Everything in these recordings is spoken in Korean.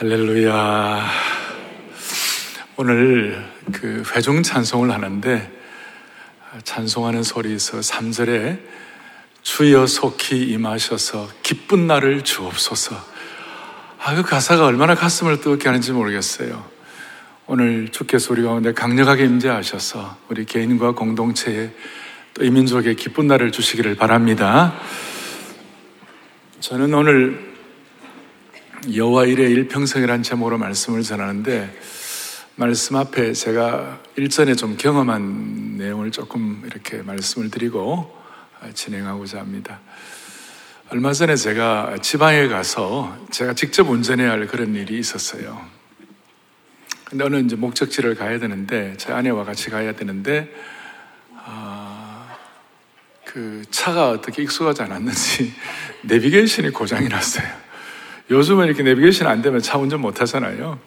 할렐루야. 오늘 그 회중 찬송을 하는데 찬송하는 소리에서 3절에 주여 속히 임하셔서 기쁜 날을 주옵소서. 아, 그 가사가 얼마나 가슴을 뜨겁게 하는지 모르겠어요. 오늘 주께서 우리 가운데 강력하게 임재하셔서 우리 개인과 공동체에 또 이 민족에 기쁜 날을 주시기를 바랍니다. 저는 오늘 여호와 일의 일평생이라는 제목으로 말씀을 전하는데 말씀 앞에 제가 일전에 좀 경험한 내용을 조금 이렇게 말씀을 드리고 진행하고자 합니다. 얼마 전에 제가 지방에 가서 제가 직접 운전해야 할 그런 일이 있었어요. 근데 어느 이제 목적지를 가야 되는데 제 아내와 같이 가야 되는데 아, 그 차가 어떻게 익숙하지 않았는지 내비게이션이 고장이 났어요. 요즘은 이렇게 내비게이션 안 되면 차 운전 못 하잖아요.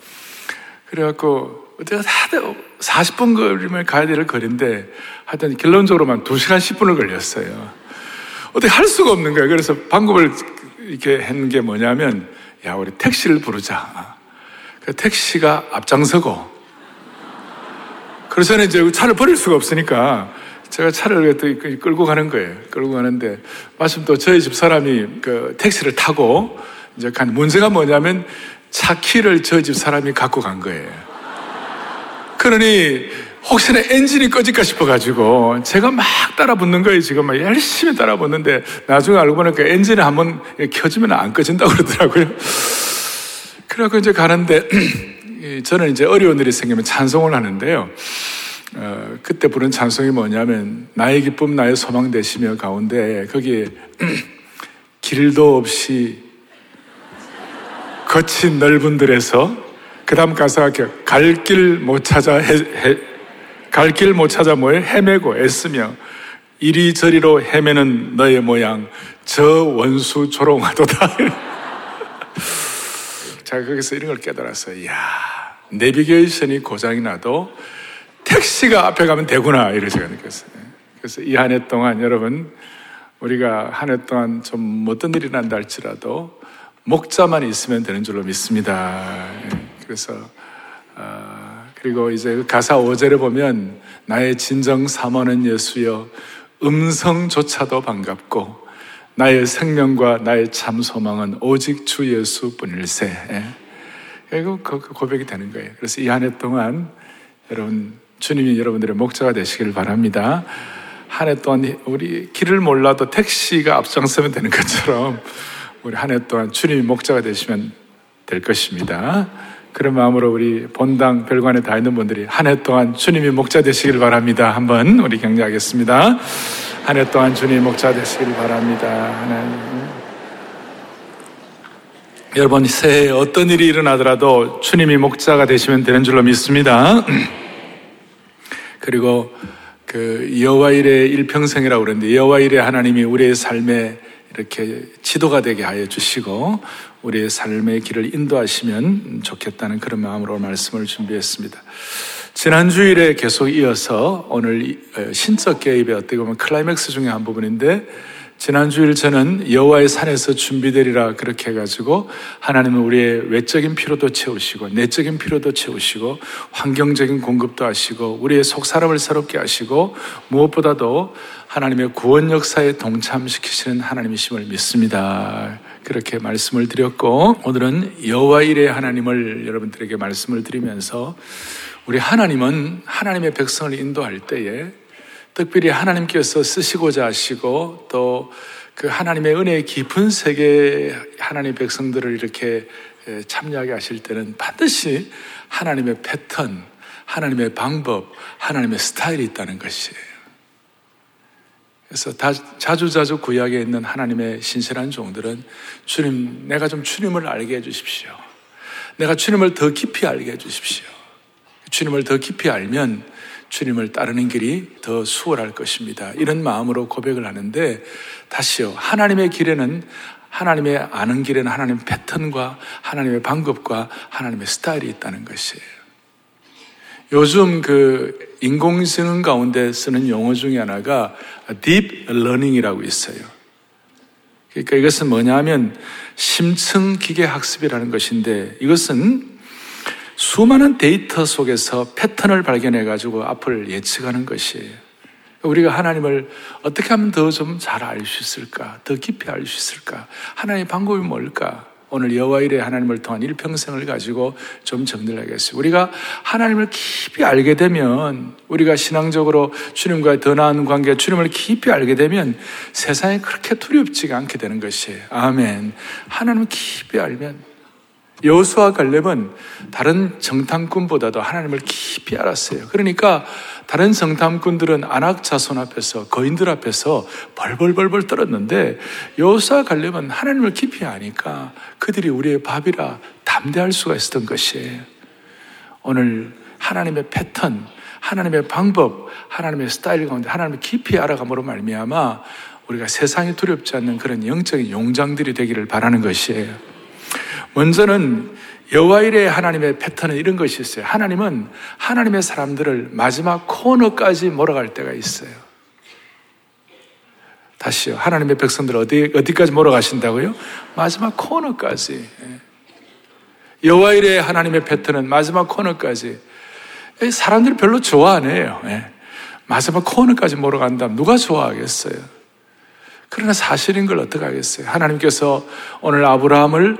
그래갖고, 어때가 다들 40분 거리면 가야 될 거리인데, 하여튼 결론적으로만 2시간 10분을 걸렸어요. 어떻게 할 수가 없는 거예요. 그래서 방법을 이렇게 한 게 뭐냐면, 야, 우리 택시를 부르자. 그 택시가 앞장서고, 그래서 이제 차를 버릴 수가 없으니까, 제가 차를 끌고 가는 거예요. 끌고 가는데, 마침 또 저희 집 사람이 그 택시를 타고, 이제 간 문제가 뭐냐면 차 키를 저 집 사람이 갖고 간 거예요. 그러니 혹시나 엔진이 꺼질까 싶어가지고 제가 막 따라 붙는 거예요. 지금 막 열심히 따라 붙는데 나중에 알고 보니까 엔진이 한번 켜지면 안 꺼진다고 그러더라고요. 그래갖고 이제 가는데 저는 이제 어려운 일이 생기면 찬송을 하는데요. 어, 그때 부른 찬송이 뭐냐면 나의 기쁨 나의 소망 되시며 가운데 거기에 길도 없이 거친 넓은 들에서 그 다음 가사가 갈길 못 찾아 갈 길 못 찾아 뭐에 헤매고 애쓰며 이리저리로 헤매는 너의 모양 저 원수 조롱하도다. 자 거기서 이런 걸 깨달았어요. 이야 내비게이션이 고장이 나도 택시가 앞에 가면 되구나 이런 생각을 느꼈어요. 그래서 이 한 해 동안 여러분 우리가 한 해 동안 좀 어떤 일이 난다 할지라도 목자만 있으면 되는 줄로 믿습니다. 예, 그래서 아, 그리고 이제 그 가사 5절에 보면 나의 진정 사모는 예수여 음성조차도 반갑고 나의 생명과 나의 참 소망은 오직 주 예수뿐일세. 예. 이거 그, 그 고백이 되는 거예요. 그래서 이 한 해 동안 여러분 주님이 여러분들의 목자가 되시기를 바랍니다. 한 해 동안 우리 길을 몰라도 택시가 앞장서면 되는 것처럼 우리 한 해 동안 주님이 목자가 되시면 될 것입니다. 그런 마음으로 우리 본당 별관에 다 있는 분들이 한 해 동안 주님이 목자 되시길 바랍니다. 한번 우리 경례하겠습니다. 한 해 동안 주님이 목자 되시길 바랍니다. 하나님. 여러분 새해 어떤 일이 일어나더라도 주님이 목자가 되시면 되는 줄로 믿습니다. 그리고 그 여호와 일의 일평생이라고 그러는데 여호와 일의 하나님이 우리의 삶에 이렇게 지도가 되게 하여 주시고 우리의 삶의 길을 인도하시면 좋겠다는 그런 마음으로 말씀을 준비했습니다. 지난 주일에 계속 이어서 오늘 어, 신적 개입의 어떻게 보면 클라이맥스 중에 한 부분인데 지난 주일 저는 여호와의 산에서 준비되리라 그렇게 해가지고 하나님은 우리의 외적인 필요도 채우시고 내적인 필요도 채우시고 환경적인 공급도 하시고 우리의 속 사람을 새롭게 하시고 무엇보다도 하나님의 구원 역사에 동참시키시는 하나님이심을 믿습니다. 그렇게 말씀을 드렸고 오늘은 여호와 일의 하나님을 여러분들에게 말씀을 드리면서 우리 하나님은 하나님의 백성을 인도할 때에 특별히 하나님께서 쓰시고자 하시고 또 그 하나님의 은혜의 깊은 세계 하나님 백성들을 이렇게 참여하게 하실 때는 반드시 하나님의 패턴, 하나님의 방법, 하나님의 스타일이 있다는 것이에요. 그래서 다, 자주자주 구약에 있는 하나님의 신실한 종들은 주님, 내가 좀 주님을 알게 해주십시오. 내가 주님을 더 깊이 알게 해주십시오. 주님을 더 깊이 알면 주님을 따르는 길이 더 수월할 것입니다. 이런 마음으로 고백을 하는데 다시요. 하나님의 길에는 하나님의 아는 길에는 하나님의 패턴과 하나님의 방법과 하나님의 스타일이 있다는 것이에요. 요즘 그 인공지능 가운데 쓰는 용어 중에 하나가 deep learning이라고 있어요. 그러니까 이것은 뭐냐면 심층 기계 학습이라는 것인데 이것은 수많은 데이터 속에서 패턴을 발견해 가지고 앞을 예측하는 것이에요. 우리가 하나님을 어떻게 하면 더 좀 잘 알 수 있을까? 더 깊이 알 수 있을까? 하나님의 방법이 뭘까? 오늘 여호와일의 하나님을 통한 일평생을 가지고 좀 정리하겠습니다. 우리가 하나님을 깊이 알게 되면 우리가 신앙적으로 주님과 더 나은 관계, 주님을 깊이 알게 되면 세상에 그렇게 두렵지가 않게 되는 것이에요. 아멘. 하나님을 깊이 알면 여수와 갈렙은 다른 정탐꾼보다도 하나님을 깊이 알았어요. 그러니까 다른 정탐꾼들은 안악 자손 앞에서 거인들 앞에서 벌벌벌벌 떨었는데 여수와 갈렙은 하나님을 깊이 아니까 그들이 우리의 밥이라 담대할 수가 있었던 것이에요. 오늘 하나님의 패턴, 하나님의 방법, 하나님의 스타일 가운데 하나님을 깊이 알아감으로 말미암아 우리가 세상이 두렵지 않는 그런 영적인 용장들이 되기를 바라는 것이에요. 먼저는 여호와일의 하나님의 패턴은 이런 것이 있어요. 하나님은 하나님의 사람들을 마지막 코너까지 몰아갈 때가 있어요. 다시요. 하나님의 백성들 어디 어디까지 몰아가신다고요? 마지막 코너까지. 예. 여호와일의 하나님의 패턴은 마지막 코너까지. 사람들이 별로 좋아 안 해요. 예. 마지막 코너까지 몰아간다면 누가 좋아하겠어요? 그러나 사실인 걸 어떻게 하겠어요? 하나님께서 오늘 아브라함을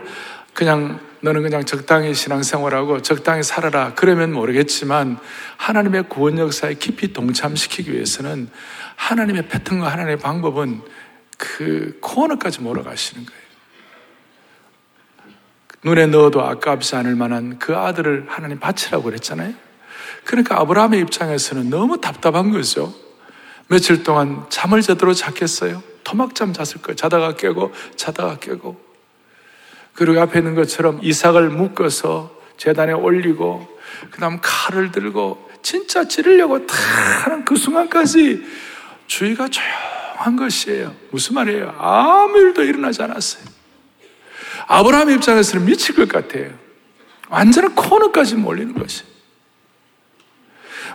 그냥 너는 그냥 적당히 신앙생활하고 적당히 살아라. 그러면 모르겠지만 하나님의 구원 역사에 깊이 동참시키기 위해서는 하나님의 패턴과 하나님의 방법은 그 코너까지 몰아가시는 거예요. 눈에 넣어도 아깝지 않을 만한 그 아들을 하나님 바치라고 그랬잖아요. 그러니까 아브라함의 입장에서는 너무 답답한 거죠. 며칠 동안 잠을 제대로 잤겠어요? 토막잠 잤을 거예요. 자다가 깨고, 자다가 깨고. 그리고 앞에 있는 것처럼 이삭을 묶어서 재단에 올리고 그 다음 칼을 들고 진짜 찌르려고 다 하는 그 순간까지 주의가 조용한 것이에요. 무슨 말이에요? 아무 일도 일어나지 않았어요. 아브라함 입장에서는 미칠 것 같아요. 완전한 코너까지 몰리는 것이.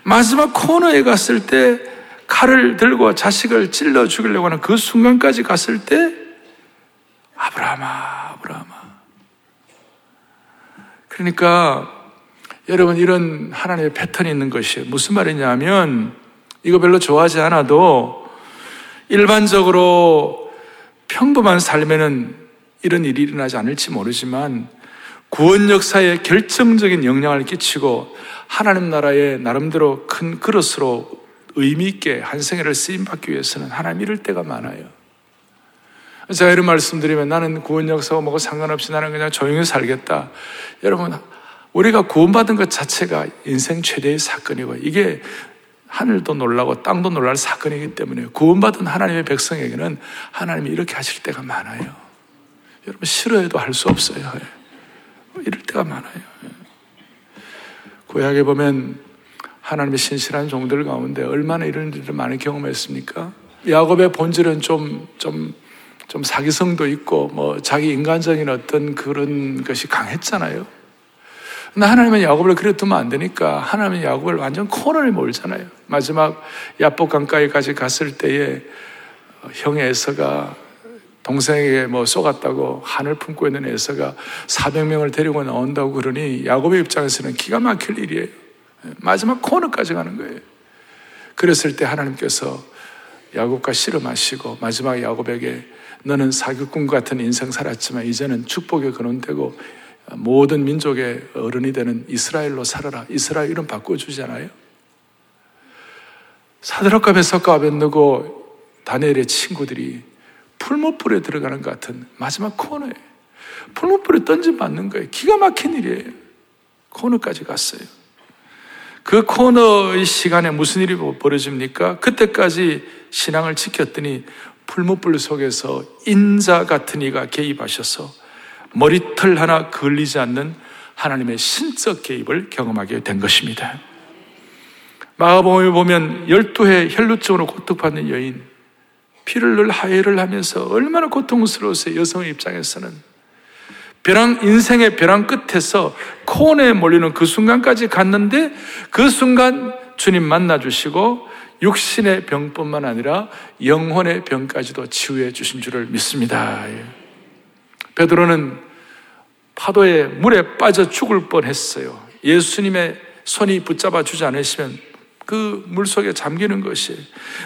마지막 코너에 갔을 때 칼을 들고 자식을 찔러 죽이려고 하는 그 순간까지 갔을 때 아브라함아, 아브라함아. 그러니까 여러분 이런 하나님의 패턴이 있는 것이 무슨 말이냐면 이거 별로 좋아하지 않아도 일반적으로 평범한 삶에는 이런 일이 일어나지 않을지 모르지만 구원 역사에 결정적인 영향을 끼치고 하나님 나라의 나름대로 큰 그릇으로 의미 있게 한 생애를 쓰임 받기 위해서는 하나님 이럴 때가 많아요. 제가 이런 말씀드리면 나는 구원 역사가 뭐고 상관없이 나는 그냥 조용히 살겠다. 여러분, 우리가 구원받은 것 자체가 인생 최대의 사건이고 이게 하늘도 놀라고 땅도 놀랄 사건이기 때문에 구원받은 하나님의 백성에게는 하나님이 이렇게 하실 때가 많아요. 여러분, 싫어해도 할 수 없어요. 이럴 때가 많아요. 구약에 보면 하나님의 신실한 종들 가운데 얼마나 이런 일을 많이 경험했습니까? 야곱의 본질은 좀, 좀 좀 사기성도 있고 뭐 자기 인간적인 어떤 그런 것이 강했잖아요. 근데 하나님은 야곱을 그래 두면 안 되니까 하나님은 야곱을 완전 코너에 몰잖아요. 마지막 야복 강가에까지 갔을 때에 형의 에서가 동생에게 뭐 쏘갔다고 한을 품고 있는 에서가 400명을 데리고 나온다고 그러니 야곱의 입장에서는 기가 막힐 일이에요. 마지막 코너까지 가는 거예요. 그랬을 때 하나님께서 야곱과 씨름하시고 마지막 야곱에게 너는 사기꾼 같은 인생 살았지만 이제는 축복의 근원되고 모든 민족의 어른이 되는 이스라엘로 살아라. 이스라엘 이름 바꿔주잖아요. 사드락과 베사과 아벤느고 다니엘의 친구들이 풀무불에 들어가는 것 같은 마지막 코너에 풀무불에 던져맞는 거예요. 기가 막힌 일이에요. 코너까지 갔어요. 그 코너의 시간에 무슨 일이 벌어집니까? 그때까지 신앙을 지켰더니 풀무불 속에서 인자 같은 이가 개입하셔서 머리털 하나 걸리지 않는 하나님의 신적 개입을 경험하게 된 것입니다. 마가복음에 보면 열두 해 혈루증으로 고통받는 여인, 피를 늘 하해를 하면서 얼마나 고통스러웠어요. 여성의 입장에서는. 벼랑, 인생의 벼랑 끝에서 코너에 몰리는 그 순간까지 갔는데 그 순간 주님 만나주시고 육신의 병뿐만 아니라 영혼의 병까지도 치유해 주신 줄을 믿습니다. 예. 베드로는 파도에 물에 빠져 죽을 뻔했어요. 예수님의 손이 붙잡아 주지 않으시면 그 물속에 잠기는 것이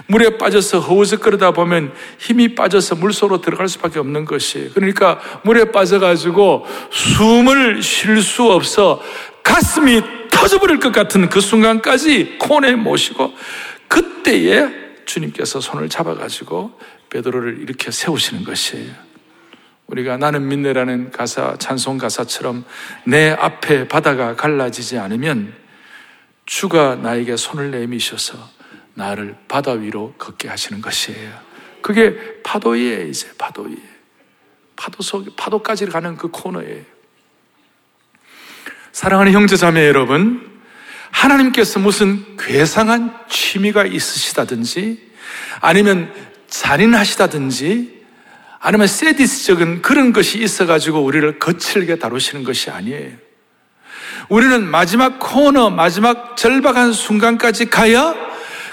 물에 빠져서 허우적거리다 보면 힘이 빠져서 물속으로 들어갈 수밖에 없는 것이 그러니까 물에 빠져가지고 숨을 쉴 수 없어 가슴이 터져버릴 것 같은 그 순간까지 코에 모시고 그때에 주님께서 손을 잡아가지고 베드로를 이렇게 세우시는 것이에요. 우리가 나는 믿네라는 가사 찬송 가사처럼 내 앞에 바다가 갈라지지 않으면 주가 나에게 손을 내미셔서 나를 바다 위로 걷게 하시는 것이에요. 그게 파도예요, 이제 파도예. 파도 속, 파도까지 가는 그 코너예요. 사랑하는 형제 자매 여러분, 하나님께서 무슨 괴상한 취미가 있으시다든지, 아니면 잔인하시다든지, 아니면 세디스적인 그런 것이 있어가지고 우리를 거칠게 다루시는 것이 아니에요. 우리는 마지막 코너, 마지막 절박한 순간까지 가야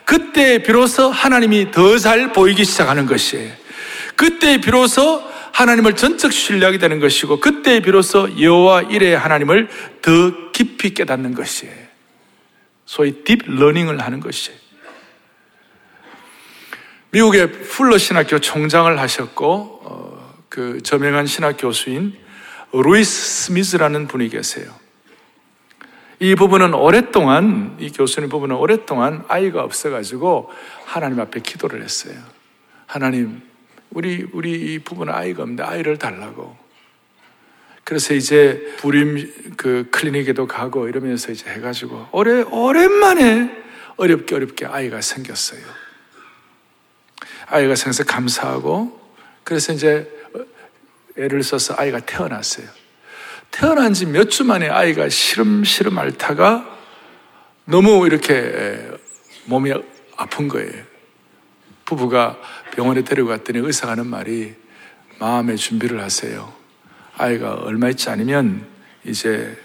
그때 비로소 하나님이 더 잘 보이기 시작하는 것이에요. 그때 비로소 하나님을 전적 신뢰하게 되는 것이고 그때 비로소 여호와 일의 하나님을 더 깊이 깨닫는 것이에요. 소위 딥 러닝을 하는 것이에요. 미국의 풀러 신학교 총장을 하셨고 어, 그 저명한 신학 교수인 루이스 스미즈라는 분이 계세요. 이 부부는 오랫동안, 이 교수님 부부는 오랫동안 아이가 없어가지고 하나님 앞에 기도를 했어요. 하나님, 우리, 우리 이 부부는 아이가 없는데 아이를 달라고. 그래서 이제 불임 그 클리닉에도 가고 이러면서 이제 해가지고 오래, 오랜만에 어렵게 어렵게 아이가 생겼어요. 아이가 생겨서 감사하고 그래서 이제 애를 써서 아이가 태어났어요. 태어난 지 몇 주 만에 아이가 시름시름 앓다가 너무 이렇게 몸이 아픈 거예요. 부부가 병원에 데려갔더니 의사가 하는 말이 마음의 준비를 하세요. 아이가 얼마 있지 않으면 이제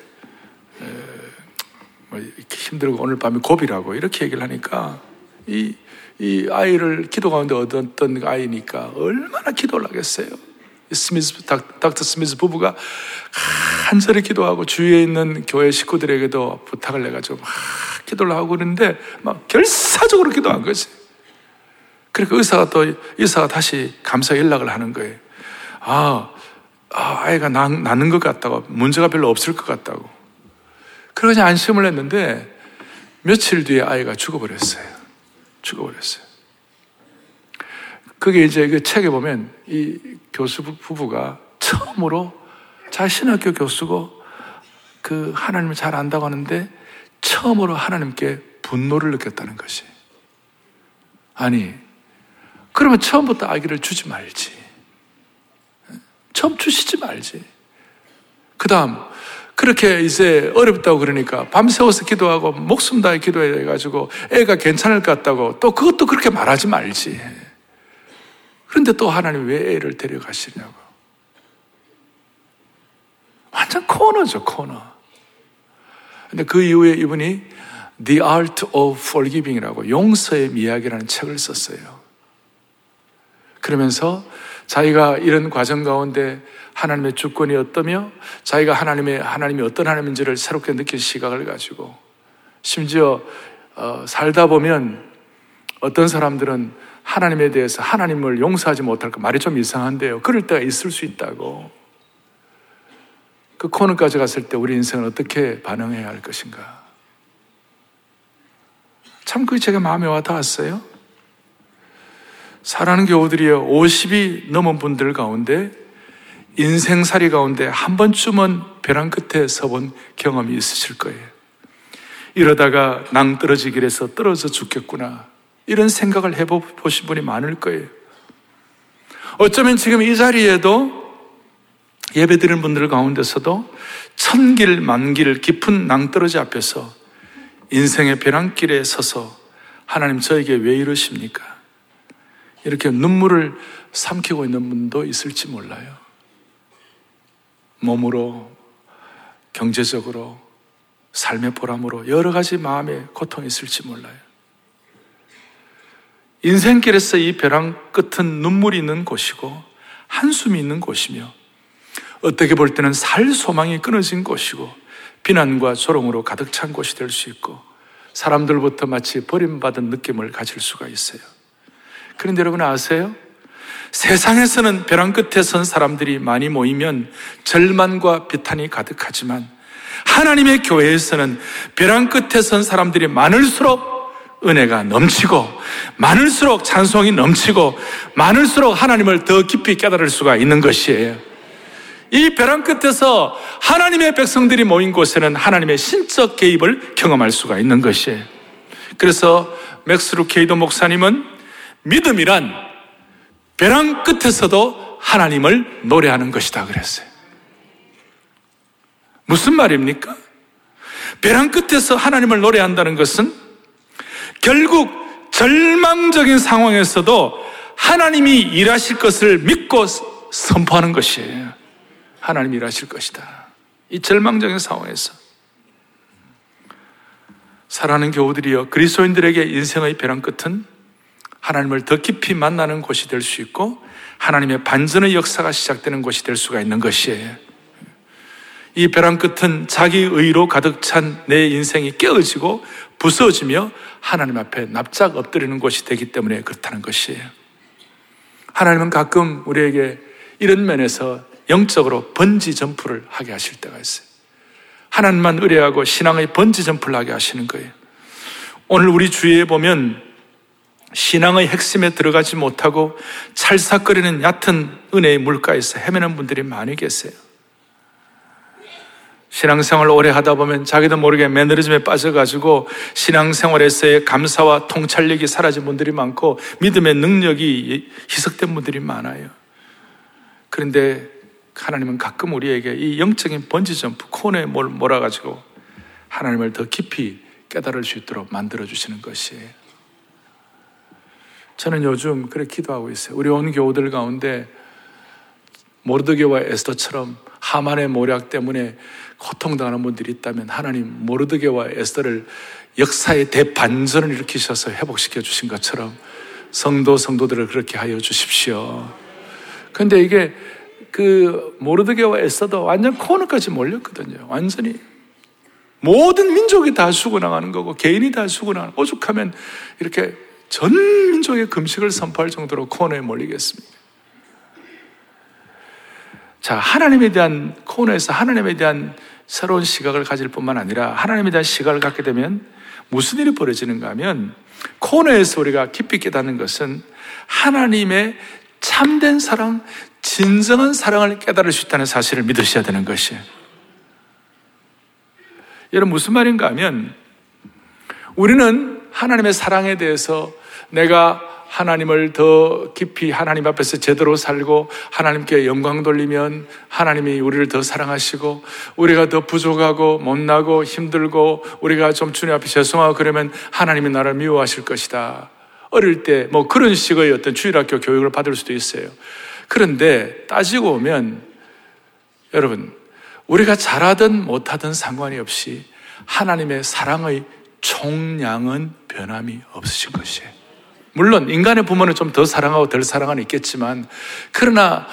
뭐 힘들고 오늘 밤에 고비라고 이렇게 얘기를 하니까 이, 이 아이를 기도 가운데 얻었던 아이니까 얼마나 기도를 하겠어요. 스미스, 닥 터 스미스 부부가 한절히 기도하고 주위에 있는 교회 식구들에게도 부탁을 내가지고 막 기도를 하고 그러는데 막 결사적으로 기도한 거지. 그러니까 의사가 또, 의사가 다시 감사 연락을 하는 거예요. 아, 아 아이가 나, 낳는 것 같다고. 문제가 별로 없을 것 같다고. 그러자 안심을 했는데 며칠 뒤에 아이가 죽어버렸어요. 죽어버렸어요. 그게 이제 그 책에 보면 이 교수 부부가 처음으로 자신학교 교수고 그 하나님을 잘 안다고 하는데 처음으로 하나님께 분노를 느꼈다는 것이. 아니, 그러면 처음부터 아기를 주지 말지. 처음 주시지 말지. 그 다음, 그렇게 이제 어렵다고 그러니까 밤새워서 기도하고 목숨 다해 기도해가지고 애가 괜찮을 것 같다고 또 그것도 그렇게 말하지 말지. 그런데 또 하나님 왜 애를 데려가시냐고. 완전 코너죠, 코너. 근데 그 이후에 이분이 The Art of Forgiving이라고 용서의 미학이라는 책을 썼어요. 그러면서 자기가 이런 과정 가운데 하나님의 주권이 어떠며 자기가 하나님의 하나님이 어떤 하나님인지를 새롭게 느낄 시각을 가지고 심지어 어, 살다 보면 어떤 사람들은 하나님에 대해서 하나님을 용서하지 못할까 말이 좀 이상한데요. 그럴 때가 있을 수 있다고. 그 코너까지 갔을 때 우리 인생은 어떻게 반응해야 할 것인가? 참 그게 제가 마음에 와 닿았어요. 사랑하는 교우들이요, 50이 넘은 분들 가운데 인생살이 가운데 한 번쯤은 벼랑 끝에 서본 경험이 있으실 거예요. 이러다가 낭떠러지길에서 떨어져 죽겠구나. 이런 생각을 해보신 분이 많을 거예요. 어쩌면 지금 이 자리에도 예배 드리는 분들 가운데서도 천길, 만길, 깊은 낭떠러지 앞에서 인생의 벼랑길에 서서 하나님 저에게 왜 이러십니까? 이렇게 눈물을 삼키고 있는 분도 있을지 몰라요. 몸으로, 경제적으로, 삶의 보람으로 여러 가지 마음의 고통이 있을지 몰라요. 인생길에서 이 벼랑 끝은 눈물이 있는 곳이고 한숨이 있는 곳이며 어떻게 볼 때는 살 소망이 끊어진 곳이고 비난과 조롱으로 가득 찬 곳이 될 수 있고 사람들부터 마치 버림받은 느낌을 가질 수가 있어요. 그런데 여러분 아세요? 세상에서는 벼랑 끝에 선 사람들이 많이 모이면 절망과 비탄이 가득하지만 하나님의 교회에서는 벼랑 끝에 선 사람들이 많을수록 은혜가 넘치고 많을수록 찬송이 넘치고 많을수록 하나님을 더 깊이 깨달을 수가 있는 것이에요. 이 벼랑 끝에서 하나님의 백성들이 모인 곳에는 하나님의 신적 개입을 경험할 수가 있는 것이에요. 그래서 맥스 루케이도 목사님은 믿음이란 벼랑 끝에서도 하나님을 노래하는 것이다 그랬어요. 무슨 말입니까? 벼랑 끝에서 하나님을 노래한다는 것은 결국 절망적인 상황에서도 하나님이 일하실 것을 믿고 선포하는 것이에요. 하나님이 일하실 것이다. 이 절망적인 상황에서. 사랑하는 교우들이여 그리스도인들에게 인생의 벼랑 끝은 하나님을 더 깊이 만나는 곳이 될 수 있고 하나님의 반전의 역사가 시작되는 곳이 될 수가 있는 것이에요. 이 벼랑 끝은 자기 의로 가득 찬 내 인생이 깨어지고 부서지며 하나님 앞에 납작 엎드리는 곳이 되기 때문에 그렇다는 것이에요. 하나님은 가끔 우리에게 이런 면에서 영적으로 번지 점프를 하게 하실 때가 있어요. 하나님만 의뢰하고 신앙의 번지 점프를 하게 하시는 거예요. 오늘 우리 주위에 보면 신앙의 핵심에 들어가지 못하고 찰싹거리는 얕은 은혜의 물가에서 헤매는 분들이 많이 계세요. 신앙생활 오래 하다 보면 자기도 모르게 매너리즘에 빠져가지고 신앙생활에서의 감사와 통찰력이 사라진 분들이 많고 믿음의 능력이 희석된 분들이 많아요. 그런데 하나님은 가끔 우리에게 이 영적인 번지점프 코너에 몰아가지고 하나님을 더 깊이 깨달을 수 있도록 만들어주시는 것이에요. 저는 요즘 그렇게 기도하고 있어요. 우리 온 교우들 가운데 모르드게와 에스더처럼 하만의 모략 때문에 고통당하는 분들이 있다면 하나님 모르드게와 에스더를 역사의 대반전을 일으키셔서 회복시켜 주신 것처럼 성도 성도들을 그렇게 하여 주십시오. 근데 이게 그 모르드게와 에스더도 완전 코너까지 몰렸거든요. 완전히 모든 민족이 다 죽어나가는 거고 개인이 다 죽어나가는 오죽하면 이렇게 전 민족의 금식을 선포할 정도로 코너에 몰리겠습니다. 자, 하나님에 대한 코너에서 하나님에 대한 새로운 시각을 가질 뿐만 아니라 하나님에 대한 시각을 갖게 되면 무슨 일이 벌어지는가 하면 코너에서 우리가 깊이 깨닫는 것은 하나님의 참된 사랑, 진정한 사랑을 깨달을 수 있다는 사실을 믿으셔야 되는 것이에요. 여러분 무슨 말인가 하면 우리는 하나님의 사랑에 대해서 내가 하나님을 더 깊이 하나님 앞에서 제대로 살고 하나님께 영광 돌리면 하나님이 우리를 더 사랑하시고 우리가 더 부족하고 못나고 힘들고 우리가 좀 주님 앞에 죄송하고 그러면 하나님이 나를 미워하실 것이다. 어릴 때 뭐 그런 식의 어떤 주일학교 교육을 받을 수도 있어요. 그런데 따지고 보면 여러분 우리가 잘하든 못하든 상관이 없이 하나님의 사랑의 총량은 변함이 없으신 것이에요. 물론 인간의 부모는 좀 더 사랑하고 덜 사랑하는 있겠지만 그러나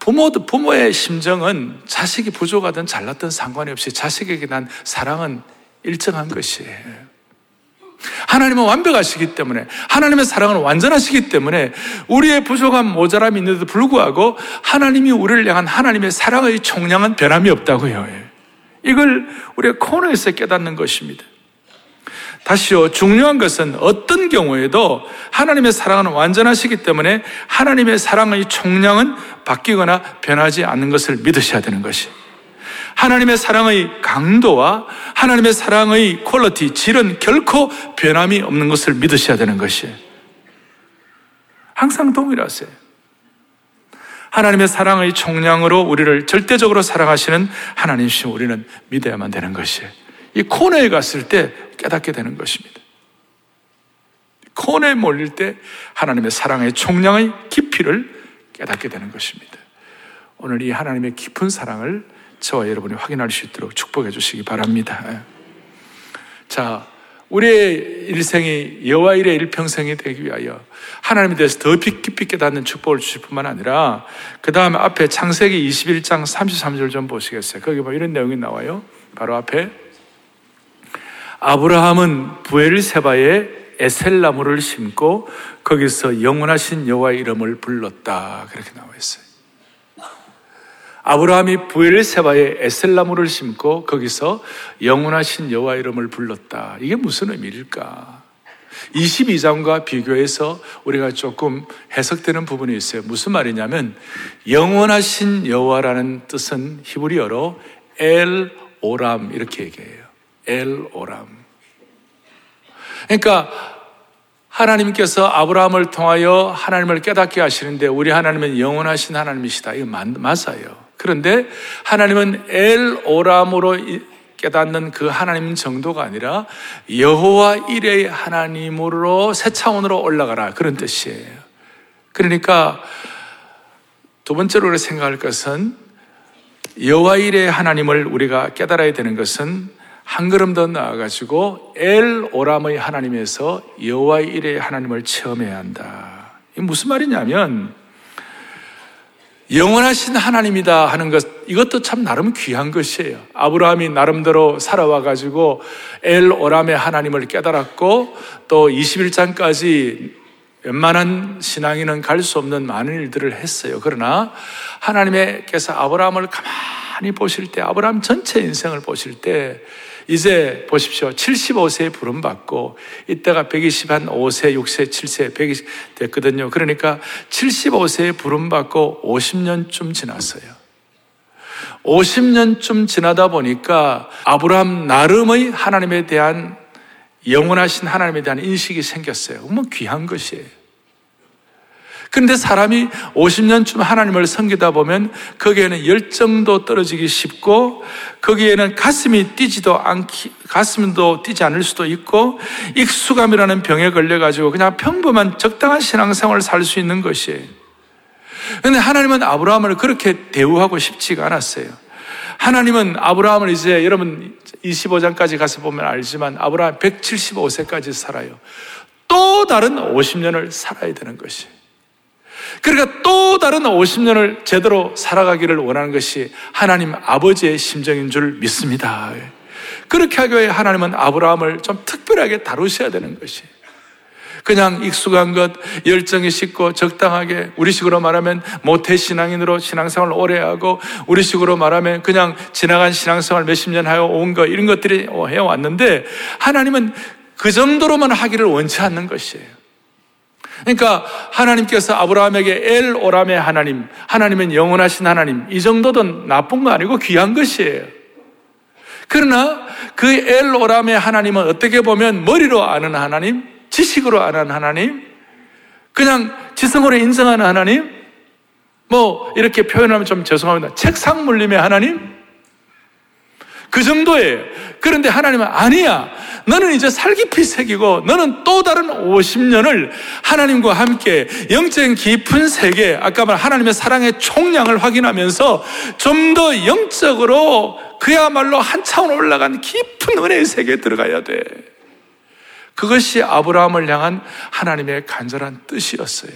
부모도 부모의 심정은 자식이 부족하든 잘났든 상관이 없이 자식에게 난 사랑은 일정한 것이에요. 하나님은 완벽하시기 때문에 하나님의 사랑은 완전하시기 때문에 우리의 부족한 모자람이 있는데도 불구하고 하나님이 우리를 향한 하나님의 사랑의 총량은 변함이 없다고요. 이걸 우리가 코너에서 깨닫는 것입니다. 다시요, 중요한 것은 어떤 경우에도 하나님의 사랑은 완전하시기 때문에 하나님의 사랑의 총량은 바뀌거나 변하지 않는 것을 믿으셔야 되는 것이. 하나님의 사랑의 강도와 하나님의 사랑의 퀄리티, 질은 결코 변함이 없는 것을 믿으셔야 되는 것이. 항상 동일하세요. 하나님의 사랑의 총량으로 우리를 절대적으로 사랑하시는 하나님이시 우리는 믿어야만 되는 것이에요. 이 코너에 갔을 때 깨닫게 되는 것입니다. 코너에 몰릴 때 하나님의 사랑의 총량의 깊이를 깨닫게 되는 것입니다. 오늘 이 하나님의 깊은 사랑을 저와 여러분이 확인할 수 있도록 축복해 주시기 바랍니다. 자, 우리의 일생이 여호와 일의 일평생이 되기 위하여 하나님에 대해서 더 깊이 깨닫는 축복을 주실 뿐만 아니라 그 다음에 앞에 창세기 21장 33절 좀 보시겠어요. 거기 뭐 이런 내용이 나와요. 바로 앞에 아브라함은 부엘세바에 에셀나무를 심고 거기서 영원하신 여호와의 이름을 불렀다. 그렇게 나와 있어요. 아브라함이 부엘세바에 에셀나무를 심고 거기서 영원하신 여호와 이름을 불렀다. 이게 무슨 의미일까? 22장과 비교해서 우리가 조금 해석되는 부분이 있어요. 무슨 말이냐면 영원하신 여호와라는 뜻은 히브리어로 엘 오람 이렇게 얘기해요. 엘 오람. 그러니까 하나님께서 아브라함을 통하여 하나님을 깨닫게 하시는데 우리 하나님은 영원하신 하나님이시다. 이거 맞아요. 그런데 하나님은 엘 오람으로 깨닫는 그 하나님 정도가 아니라 여호와 일의 하나님으로 새 차원으로 올라가라 그런 뜻이에요. 그러니까 두 번째로 우리가 생각할 것은 여호와 일의 하나님을 우리가 깨달아야 되는 것은 한 걸음 더 나아가지고 엘 오람의 하나님에서 여호와 일의 하나님을 체험해야 한다. 이 무슨 말이냐면 영원하신 하나님이다 하는 것, 이것도 참 나름 귀한 것이에요. 아브라함이 나름대로 살아와 가지고 엘 오람의 하나님을 깨달았고 또 21장까지 웬만한 신앙인은 갈 수 없는 많은 일들을 했어요. 그러나 하나님께서 아브라함을 가만히 보실 때, 아브라함 전체 인생을 보실 때 이제 보십시오. 75세에 부름받고 이때가 120한 5세, 6세, 7세, 120 됐거든요. 그러니까 75세에 부름받고 50년쯤 지났어요. 50년쯤 지나다 보니까 아브라함 나름의 하나님에 대한 영원하신 하나님에 대한 인식이 생겼어요. 뭐 귀한 것이에요. 그런데 사람이 50년쯤 하나님을 섬기다 보면 거기에는 열정도 떨어지기 쉽고 거기에는 가슴이 뛰지도 않기, 가슴도 뛰지 않을 수도 있고 익숙함이라는 병에 걸려 가지고 그냥 평범한 적당한 신앙생활을 살 수 있는 것이에요. 그런데 하나님은 아브라함을 그렇게 대우하고 싶지가 않았어요. 하나님은 아브라함을 이제 여러분 25장까지 가서 보면 알지만 아브라함 175세까지 살아요. 또 다른 50년을 살아야 되는 것이에요. 그러니까 또 다른 50년을 제대로 살아가기를 원하는 것이 하나님 아버지의 심정인 줄 믿습니다. 그렇게 하기 위해 하나님은 아브라함을 좀 특별하게 다루셔야 되는 것이. 그냥 익숙한 것, 열정이 식고 적당하게 우리식으로 말하면 모태 신앙인으로 신앙생활을 오래 하고 우리식으로 말하면 그냥 지나간 신앙생활 몇십 년 하여 온 것 이런 것들이 해왔는데 하나님은 그 정도로만 하기를 원치 않는 것이에요. 그러니까 하나님께서 아브라함에게 엘 오람의 하나님, 하나님은 영원하신 하나님, 이 정도도 나쁜 거 아니고 귀한 것이에요. 그러나 그 엘 오람의 하나님은 어떻게 보면 머리로 아는 하나님, 지식으로 아는 하나님, 그냥 지성으로 인정하는 하나님, 뭐 이렇게 표현하면 좀 죄송합니다. 책상 물림의 하나님, 그 정도예요. 그런데 하나님은 아니야. 너는 이제 살깊이 새기고 너는 또 다른 50년을 하나님과 함께 영적 깊은 세계, 아까 말 하나님의 사랑의 총량을 확인하면서 좀 더 영적으로 그야말로 한 차원 올라간 깊은 은혜의 세계에 들어가야 돼. 그것이 아브라함을 향한 하나님의 간절한 뜻이었어요.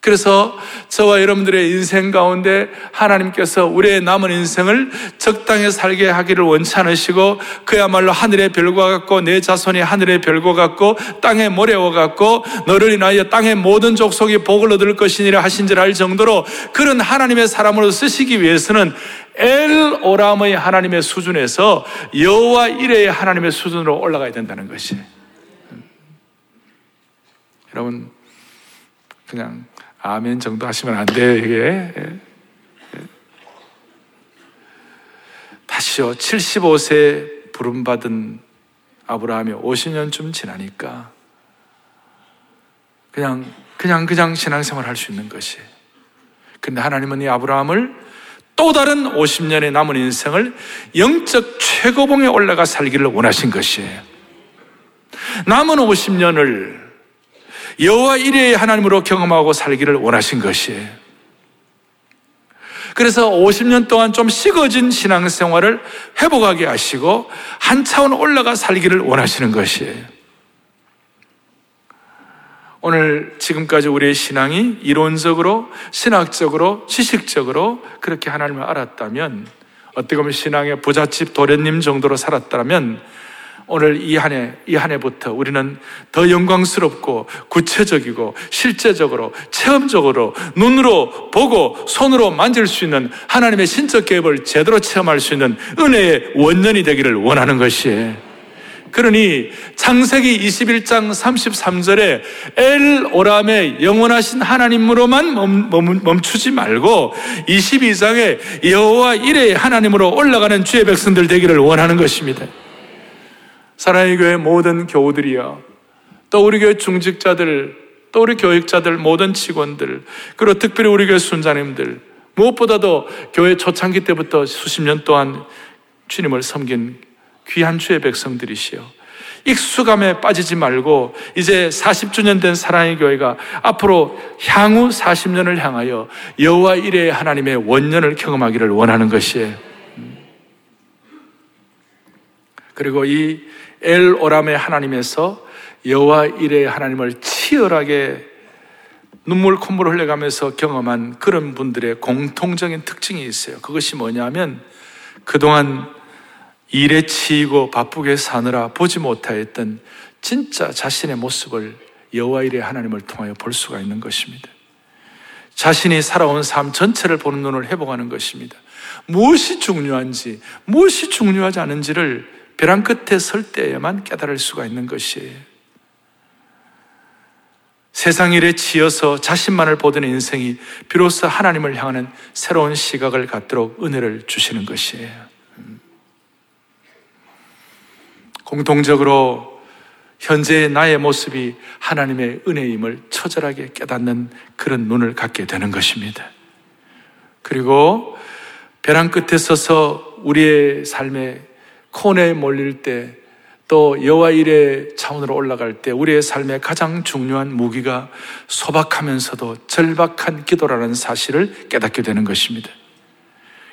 그래서 저와 여러분들의 인생 가운데 하나님께서 우리의 남은 인생을 적당히 살게 하기를 원치 않으시고 그야말로 하늘의 별과 같고 내 자손이 하늘의 별과 같고 땅의 모래와 같고 너를 인하여 땅의 모든 족속이 복을 얻을 것이니라 하신줄 알 정도로 그런 하나님의 사람으로 쓰시기 위해서는 엘 오람의 하나님의 수준에서 여호와 이레의 하나님의 수준으로 올라가야 된다는 것이. 여러분 그냥 아멘 정도 하시면 안 돼요, 이게. 예. 다시요, 75세 부름받은 아브라함이 50년쯤 지나니까 그냥, 그냥, 그냥 신앙생활 할 수 있는 것이. 근데 하나님은 이 아브라함을 또 다른 50년의 남은 인생을 영적 최고봉에 올라가 살기를 원하신 것이에요. 남은 50년을 여호와 이레의 하나님으로 경험하고 살기를 원하신 것이에요. 그래서 50년 동안 좀 식어진 신앙생활을 회복하게 하시고 한 차원 올라가 살기를 원하시는 것이에요. 오늘 지금까지 우리의 신앙이 이론적으로, 신학적으로, 지식적으로 그렇게 하나님을 알았다면, 어떻게 보면 신앙의 부잣집 도련님 정도로 살았다면, 오늘 이 한 해, 이 한 해부터 우리는 더 영광스럽고 구체적이고 실제적으로 체험적으로 눈으로 보고 손으로 만질 수 있는 하나님의 신적 계획을 제대로 체험할 수 있는 은혜의 원년이 되기를 원하는 것이에요. 그러니 창세기 21장 33절에 엘 오람의 영원하신 하나님으로만 멈 추지 말고 22장에 여호와 이레의 하나님으로 올라가는 주의 백성들 되기를 원하는 것입니다. 사랑의 교회 모든 교우들이여 또 우리 교회 중직자들 또 우리 교육자들 모든 직원들 그리고 특별히 우리 교회 순자님들 무엇보다도 교회 초창기 때부터 수십 년 동안 주님을 섬긴 귀한 주의 백성들이시여. 익숙함에 빠지지 말고 이제 40주년 된 사랑의 교회가 앞으로 향후 40년을 향하여 여호와 이레 하나님의 원년을 경험하기를 원하는 것이에요. 그리고 이 엘 오람의 하나님에서 여호와 이레 하나님을 치열하게 눈물 콧물 흘려가면서 경험한 그런 분들의 공통적인 특징이 있어요. 그것이 뭐냐면 그동안 일에 치이고 바쁘게 사느라 보지 못하였던 진짜 자신의 모습을 여호와 일의 하나님을 통하여 볼 수가 있는 것입니다. 자신이 살아온 삶 전체를 보는 눈을 회복하는 것입니다. 무엇이 중요한지, 무엇이 중요하지 않은지를 벼랑 끝에 설 때에만 깨달을 수가 있는 것이에요. 세상 일에 치여서 자신만을 보던 인생이 비로소 하나님을 향하는 새로운 시각을 갖도록 은혜를 주시는 것이에요. 공통적으로 현재의 나의 모습이 하나님의 은혜임을 처절하게 깨닫는 그런 눈을 갖게 되는 것입니다. 그리고 벼랑 끝에 서서 우리의 삶의 코너에 몰릴 때 또 여호와 일의 차원으로 올라갈 때 우리의 삶의 가장 중요한 무기가 소박하면서도 절박한 기도라는 사실을 깨닫게 되는 것입니다.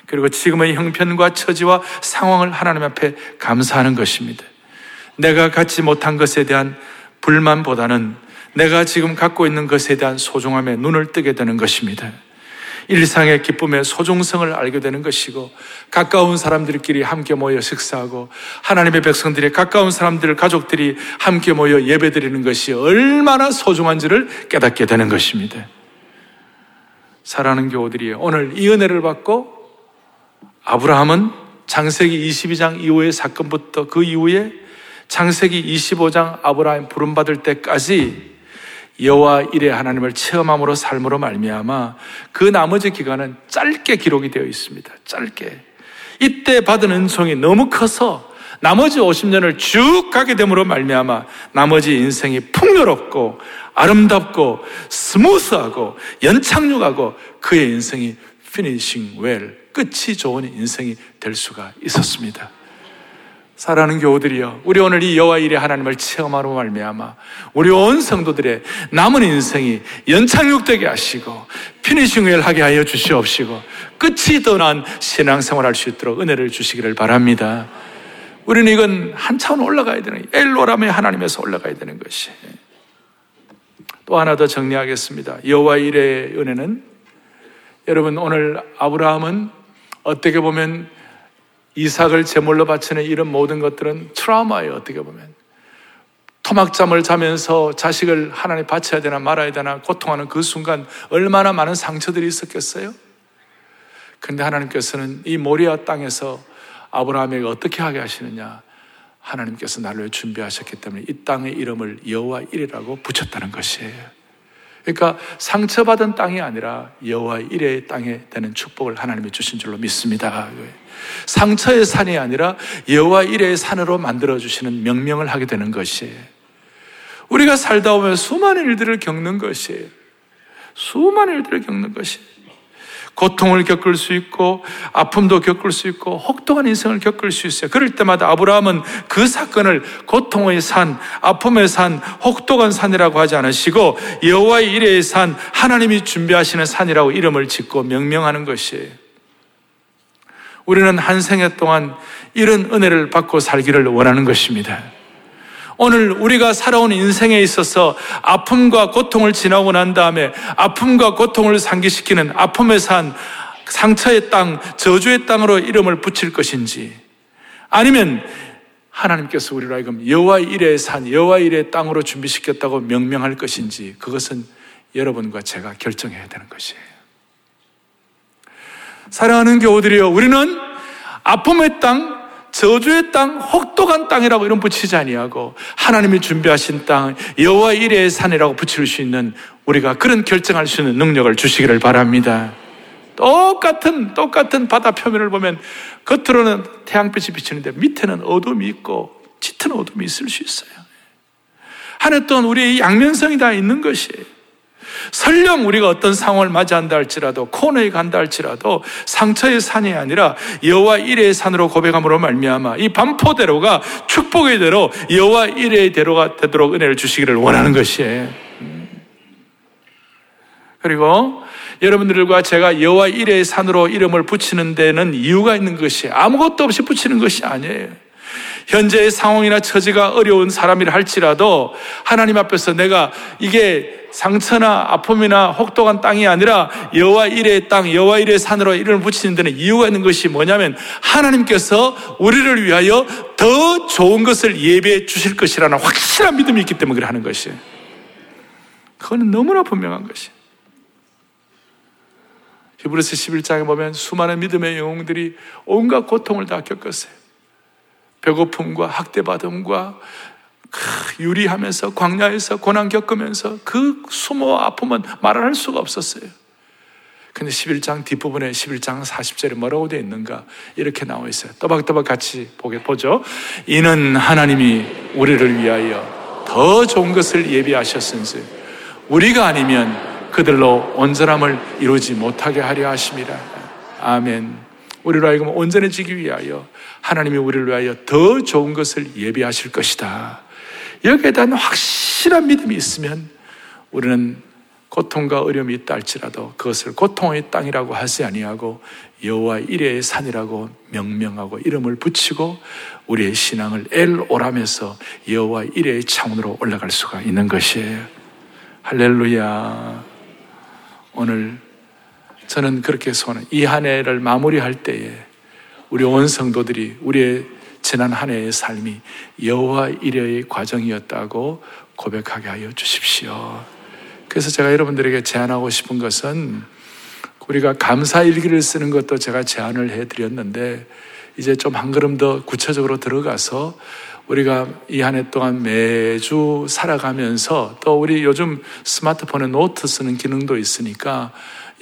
그리고 지금의 형편과 처지와 상황을 하나님 앞에 감사하는 것입니다. 내가 갖지 못한 것에 대한 불만보다는 내가 지금 갖고 있는 것에 대한 소중함에 눈을 뜨게 되는 것입니다. 일상의 기쁨의 소중성을 알게 되는 것이고 가까운 사람들끼리 함께 모여 식사하고 하나님의 백성들이 가까운 사람들 가족들이 함께 모여 예배드리는 것이 얼마나 소중한지를 깨닫게 되는 것입니다. 사랑하는 교우들이 오늘 이 은혜를 받고 아브라함은 장세기 22장 이후의 사건부터 그 이후에 창세기 25장 아브라함 부름 받을 때까지 여호와 일의 하나님을 체험함으로 삶으로 말미암아 그 나머지 기간은 짧게 기록이 되어 있습니다. 짧게. 이때 받은 은총이 너무 커서 나머지 50년을 쭉 가게 됨으로 말미암아 나머지 인생이 풍요롭고 아름답고 스무스하고 연착륙하고 그의 인생이 finishing well 끝이 좋은 인생이 될 수가 있었습니다. 사랑하는 교우들이여, 우리 오늘 이 여호와 이레의 하나님을 체험하러 말미암아 우리 온 성도들의 남은 인생이 연착륙되게 하시고 finishing well 하게 하여 주시옵시고 끝이 떠난 신앙생활할 수 있도록 은혜를 주시기를 바랍니다. 우리는 이건 한 차원 올라가야 되는 엘올람의 하나님에서 올라가야 되는 것이. 또 하나 더 정리하겠습니다. 여호와 일의 은혜는 여러분 오늘 아브라함은 어떻게 보면 이삭을 제물로 바치는 이런 모든 것들은 트라우마예요, 어떻게 보면. 토막잠을 자면서 자식을 하나님 바쳐야 되나 말아야 되나 고통하는 그 순간 얼마나 많은 상처들이 있었겠어요? 그런데 하나님께서는 이 모리아 땅에서 아브라함에게 어떻게 하게 하시느냐? 하나님께서 날로 준비하셨기 때문에 이 땅의 이름을 여호와 일이라고 붙였다는 것이에요. 그러니까 상처받은 땅이 아니라 여호와 일의 땅에 되는 축복을 하나님이 주신 줄로 믿습니다. 상처의 산이 아니라 여호와 일의 산으로 만들어 주시는 명명을 하게 되는 것이에요. 우리가 살다 보면 수많은 일들을 겪는 것이에요. 수많은 일들을 겪는 것이에요. 고통을 겪을 수 있고 아픔도 겪을 수 있고 혹독한 인생을 겪을 수 있어요. 그럴 때마다 아브라함은 그 사건을 고통의 산, 아픔의 산, 혹독한 산이라고 하지 않으시고 여호와의 일의 산, 하나님이 준비하시는 산이라고 이름을 짓고 명명하는 것이에요. 우리는 한 생애 동안 이런 은혜를 받고 살기를 원하는 것입니다. 오늘 우리가 살아온 인생에 있어서 아픔과 고통을 지나고 난 다음에 아픔과 고통을 상기시키는 아픔의 산, 상처의 땅, 저주의 땅으로 이름을 붙일 것인지 아니면 하나님께서 우리로 하여금 여호와 일의 산, 여호와 일의 땅으로 준비시켰다고 명명할 것인지 그것은 여러분과 제가 결정해야 되는 것이에요. 사랑하는 교우들이여, 우리는 아픔의 땅, 저주의 땅, 혹독한 땅이라고 이름 붙이지 아니하고 하나님이 준비하신 땅, 여호와 일의 산이라고 붙일 수 있는 우리가 그런 결정할 수 있는 능력을 주시기를 바랍니다. 똑같은 똑같은 바다 표면을 보면 겉으로는 태양빛이 비치는데 밑에는 어둠이 있고 짙은 어둠이 있을 수 있어요. 하늘 또한 우리의 양면성이 다 있는 것이에요. 설령 우리가 어떤 상황을 맞이한다 할지라도 코너에 간다 할지라도 상처의 산이 아니라 여호와 일의 산으로 고백함으로 말미암아 이 반포대로가 축복의 대로 여호와 일의 대로가 되도록 은혜를 주시기를 원하는 것이에요. 그리고 여러분들과 제가 여호와 일의 산으로 이름을 붙이는 데는 이유가 있는 것이 아무것도 없이 붙이는 것이 아니에요. 현재의 상황이나 처지가 어려운 사람이라 할지라도 하나님 앞에서 내가 이게 상처나 아픔이나 혹독한 땅이 아니라 여호와 일의 땅, 여호와 일의 산으로 이름을 붙이는 데는 이유가 있는 것이 뭐냐면 하나님께서 우리를 위하여 더 좋은 것을 예배해 주실 것이라는 확실한 믿음이 있기 때문에 그래 하는 것이에요. 그거는 너무나 분명한 것이에요. 히브리서 11장에 보면 수많은 믿음의 영웅들이 온갖 고통을 다 겪었어요. 배고픔과 학대받음과 유리하면서 광야에서 고난 겪으면서 그 수모 아픔은 말할 수가 없었어요. 근데 11장 뒷부분에 11장 40절에 뭐라고 되어 있는가? 이렇게 나와 있어요. 또박또박 같이 보게 보죠. 이는 하나님이 우리를 위하여 더 좋은 것을 예비하셨은지 우리가 아니면 그들로 온전함을 이루지 못하게 하려 하심이라. 아멘. 우리로 하여금 온전해지기 위하여 하나님이 우리를 위하여 더 좋은 것을 예비하실 것이다. 여기에 대한 확실한 믿음이 있으면 우리는 고통과 어려움이 있다 할지라도 그것을 고통의 땅이라고 하지 아니하고 여호와 이레의 산이라고 명명하고 이름을 붙이고 우리의 신앙을 엘오라면서 여호와 이레의 창으로 올라갈 수가 있는 것이에요. 할렐루야. 오늘 저는 그렇게 소원, 이한 해를 마무리할 때에 우리 온 성도들이 우리의 지난 한 해의 삶이 여호와 이레의 과정이었다고 고백하게 하여 주십시오. 그래서 제가 여러분들에게 제안하고 싶은 것은 우리가 감사 일기를 쓰는 것도 제가 제안을 해 드렸는데 이제 좀 한 걸음 더 구체적으로 들어가서 우리가 이 한 해 동안 매주 살아가면서 또 우리 요즘 스마트폰에 노트 쓰는 기능도 있으니까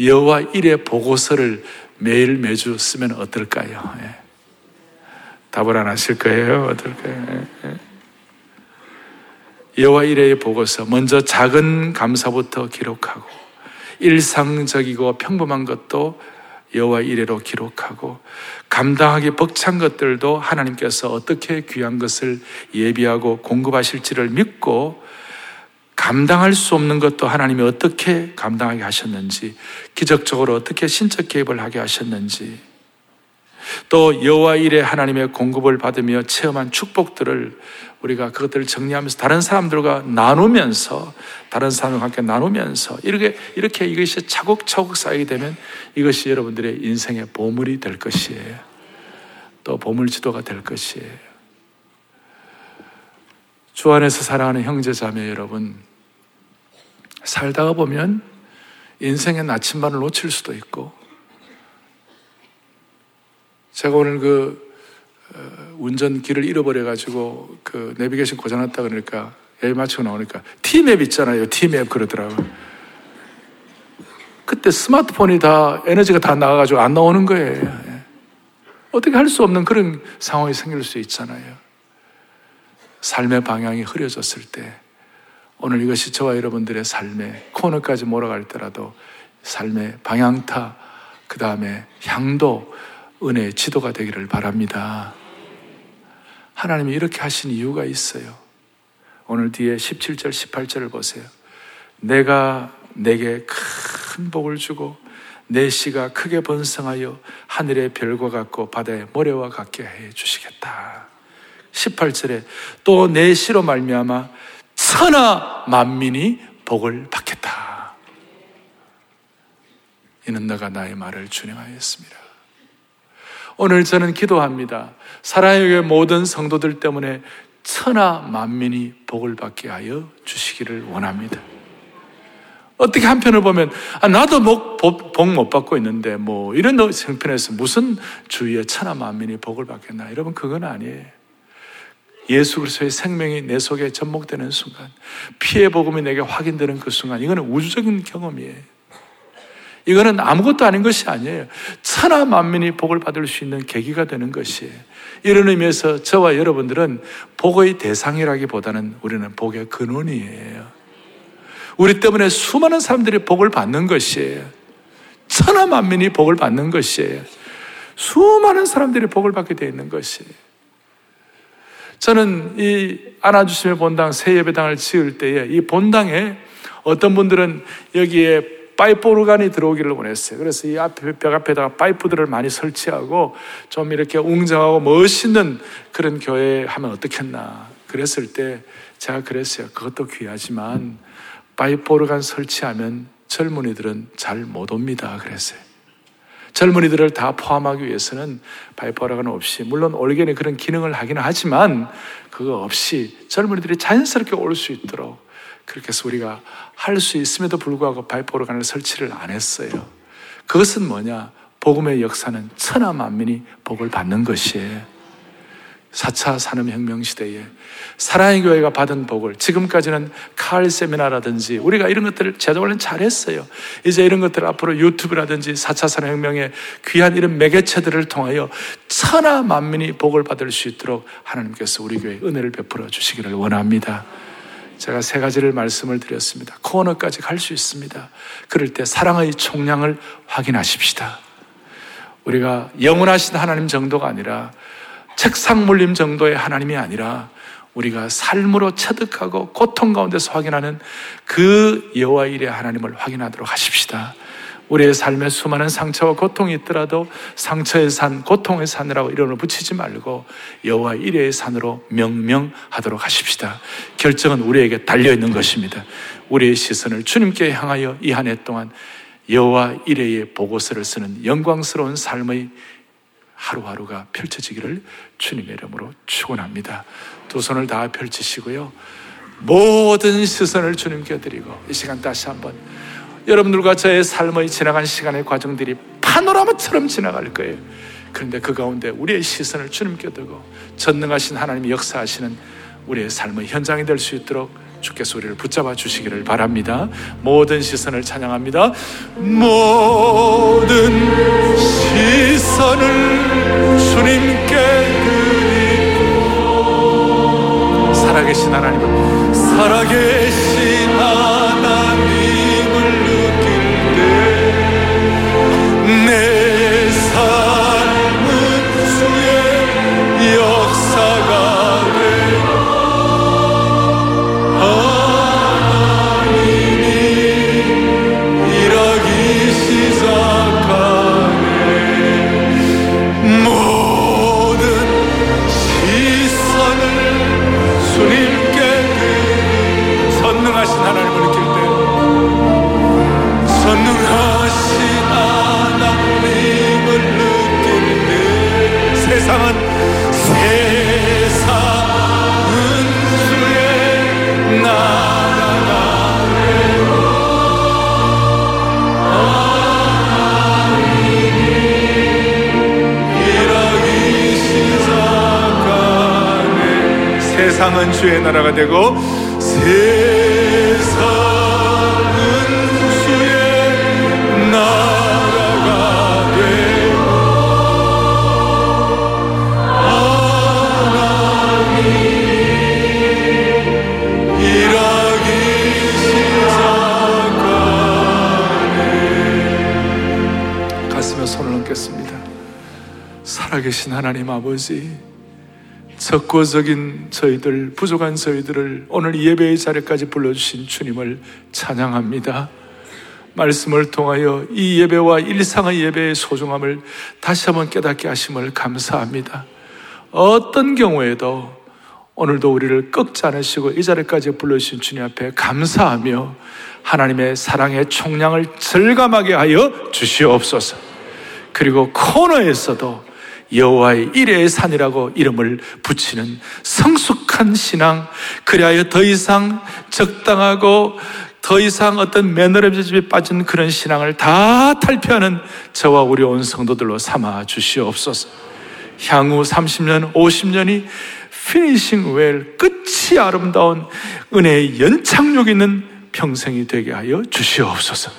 여호와 이레의 보고서를 매일 매주 쓰면 어떨까요? 예. 답을 안 하실 거예요? 어떨까요? 예. 여호와 이레의 보고서 먼저 작은 감사부터 기록하고 일상적이고 평범한 것도 여호와 이래로 기록하고 감당하기 벅찬 것들도 하나님께서 어떻게 귀한 것을 예비하고 공급하실지를 믿고 감당할 수 없는 것도 하나님이 어떻게 감당하게 하셨는지 기적적으로 어떻게 신적 개입을 하게 하셨는지 또 여호와 일에 하나님의 공급을 받으며 체험한 축복들을 우리가 그것들을 정리하면서 다른 사람들과 나누면서 다른 사람과 함께 나누면서 이렇게 이렇게 이것이 차곡차곡 쌓이게 되면 이것이 여러분들의 인생의 보물이 될 것이에요. 또 보물 지도가 될 것이에요. 주 안에서 사랑하는 형제 자매 여러분 살다가 보면 인생의 나침반을 놓칠 수도 있고 제가 오늘 그 어, 운전기를 잃어버려가지고 그 내비게이션 고장났다 그러니까 애 맞추고 나오니까 티맵 있잖아요. 티맵 그러더라고. 그때 스마트폰이 다 에너지가 다 나가가지고 안 나오는 거예요. 예. 어떻게 할 수 없는 그런 상황이 생길 수 있잖아요. 삶의 방향이 흐려졌을 때 오늘 이것이 저와 여러분들의 삶의 코너까지 몰아갈 때라도 삶의 방향타 그 다음에 향도 은혜의 지도가 되기를 바랍니다. 하나님이 이렇게 하신 이유가 있어요. 오늘 뒤에 17절, 18절을 보세요. 내가 내게 큰 복을 주고 내 씨가 크게 번성하여 하늘의 별과 같고 바다의 모래와 같게 해 주시겠다. 18절에 또내 씨로 말미암아 천하 만민이 복을 받겠다. 이는 너가 나의 말을 준행하였습니다. 오늘 저는 기도합니다. 사랑의 모든 성도들 때문에 천하 만민이 복을 받게 하여 주시기를 원합니다. 어떻게 한편을 보면 아, 나도 복못 받고 있는데 뭐 이런 형편에서 무슨 주위에 천하 만민이 복을 받겠나 여러분 그건 아니에요. 예수 그리스도의 생명이 내 속에 접목되는 순간 피해 복음이 내게 확인되는 그 순간 이거는 우주적인 경험이에요. 이거는 아무것도 아닌 것이 아니에요. 천하 만민이 복을 받을 수 있는 계기가 되는 것이에요. 이런 의미에서 저와 여러분들은 복의 대상이라기보다는 우리는 복의 근원이에요. 우리 때문에 수많은 사람들이 복을 받는 것이에요. 천하 만민이 복을 받는 것이에요. 수많은 사람들이 복을 받게 되어 있는 것이에요. 저는 이 안아주심의 본당, 새 예배당을 지을 때에 이 본당에 어떤 분들은 여기에 파이프 오르간이 들어오기를 원했어요. 그래서 이 앞에 벽 앞에다가 파이프들을 많이 설치하고 좀 이렇게 웅장하고 멋있는 그런 교회 하면 어떻겠나. 그랬을 때 제가 그랬어요. 그것도 귀하지만 파이프 오르간 설치하면 젊은이들은 잘 못 옵니다. 그랬어요. 젊은이들을 다 포함하기 위해서는 오르간 없이 물론 올게는 그런 기능을 하기는 하지만 그거 없이 젊은이들이 자연스럽게 올 수 있도록 그렇게 해서 우리가 할 수 있음에도 불구하고 바이포르간을 설치를 안 했어요. 그것은 뭐냐? 복음의 역사는 천하 만민이 복을 받는 것이에요. 4차 산업혁명 시대에 사랑의 교회가 받은 복을 지금까지는 칼 세미나라든지 우리가 이런 것들을 제도를 잘했어요. 이제 이런 것들 앞으로 유튜브라든지 4차 산업혁명의 귀한 이런 매개체들을 통하여 천하 만민이 복을 받을 수 있도록 하나님께서 우리 교회에 은혜를 베풀어 주시기를 원합니다. 제가 세 가지를 말씀을 드렸습니다. 코너까지 갈 수 있습니다. 그럴 때 사랑의 총량을 확인하십시다. 우리가 영원하신 하나님 정도가 아니라 책상 물림 정도의 하나님이 아니라 우리가 삶으로 체득하고 고통 가운데서 확인하는 그 여호와 일의 하나님을 확인하도록 하십시다. 우리의 삶에 수많은 상처와 고통이 있더라도 상처의 산, 고통의 산이라고 이름을 붙이지 말고 여호와 이레의 산으로 명명하도록 하십시다. 결정은 우리에게 달려 있는 것입니다. 우리의 시선을 주님께 향하여 이 한 해 동안 여호와 이레의 보고서를 쓰는 영광스러운 삶의 하루하루가 펼쳐지기를 주님의 이름으로 축원합니다. 두 손을 다 펼치시고요. 모든 시선을 주님께 드리고 이 시간 다시 한번 여러분들과 저의 삶의 지나간 시간의 과정들이 파노라마처럼 지나갈 거예요. 그런데 그 가운데 우리의 시선을 주님께 두고 전능하신 하나님이 역사하시는 우리의 삶의 현장이 될 수 있도록 주께서 우리를 붙잡아 주시기를 바랍니다. 모든 시선을 찬양합니다. 모든 시선을 주님께 드리고. 살아계신 하나님은 살아계신 세상은 주의 나라가 되고 세상은 주의 나라가 되고 하나님 일하기 시작하네. 가슴에 손을 얹겠습니다. 살아계신 하나님 아버지 적고적인 저희들, 부족한 저희들을 오늘 예배의 자리까지 불러주신 주님을 찬양합니다. 말씀을 통하여 이 예배와 일상의 예배의 소중함을 다시 한번 깨닫게 하심을 감사합니다. 어떤 경우에도 오늘도 우리를 꺾지 않으시고 이 자리까지 불러주신 주님 앞에 감사하며 하나님의 사랑의 총량을 절감하게 하여 주시옵소서. 그리고 코너에서도 여호와의 일의 산이라고 이름을 붙이는 성숙한 신앙, 그리하여 더 이상 적당하고 더 이상 어떤 매너리즘에 빠진 그런 신앙을 다 탈피하는 저와 우리 온 성도들로 삼아 주시옵소서. 향후 30년, 50년이 피니싱 웰, 끝이 아름다운 은혜의 연착륙 있는 평생이 되게 하여 주시옵소서.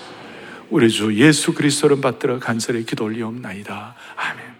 우리 주 예수 그리스도를 받들어 간절히 기도 올리옵나이다. 아멘.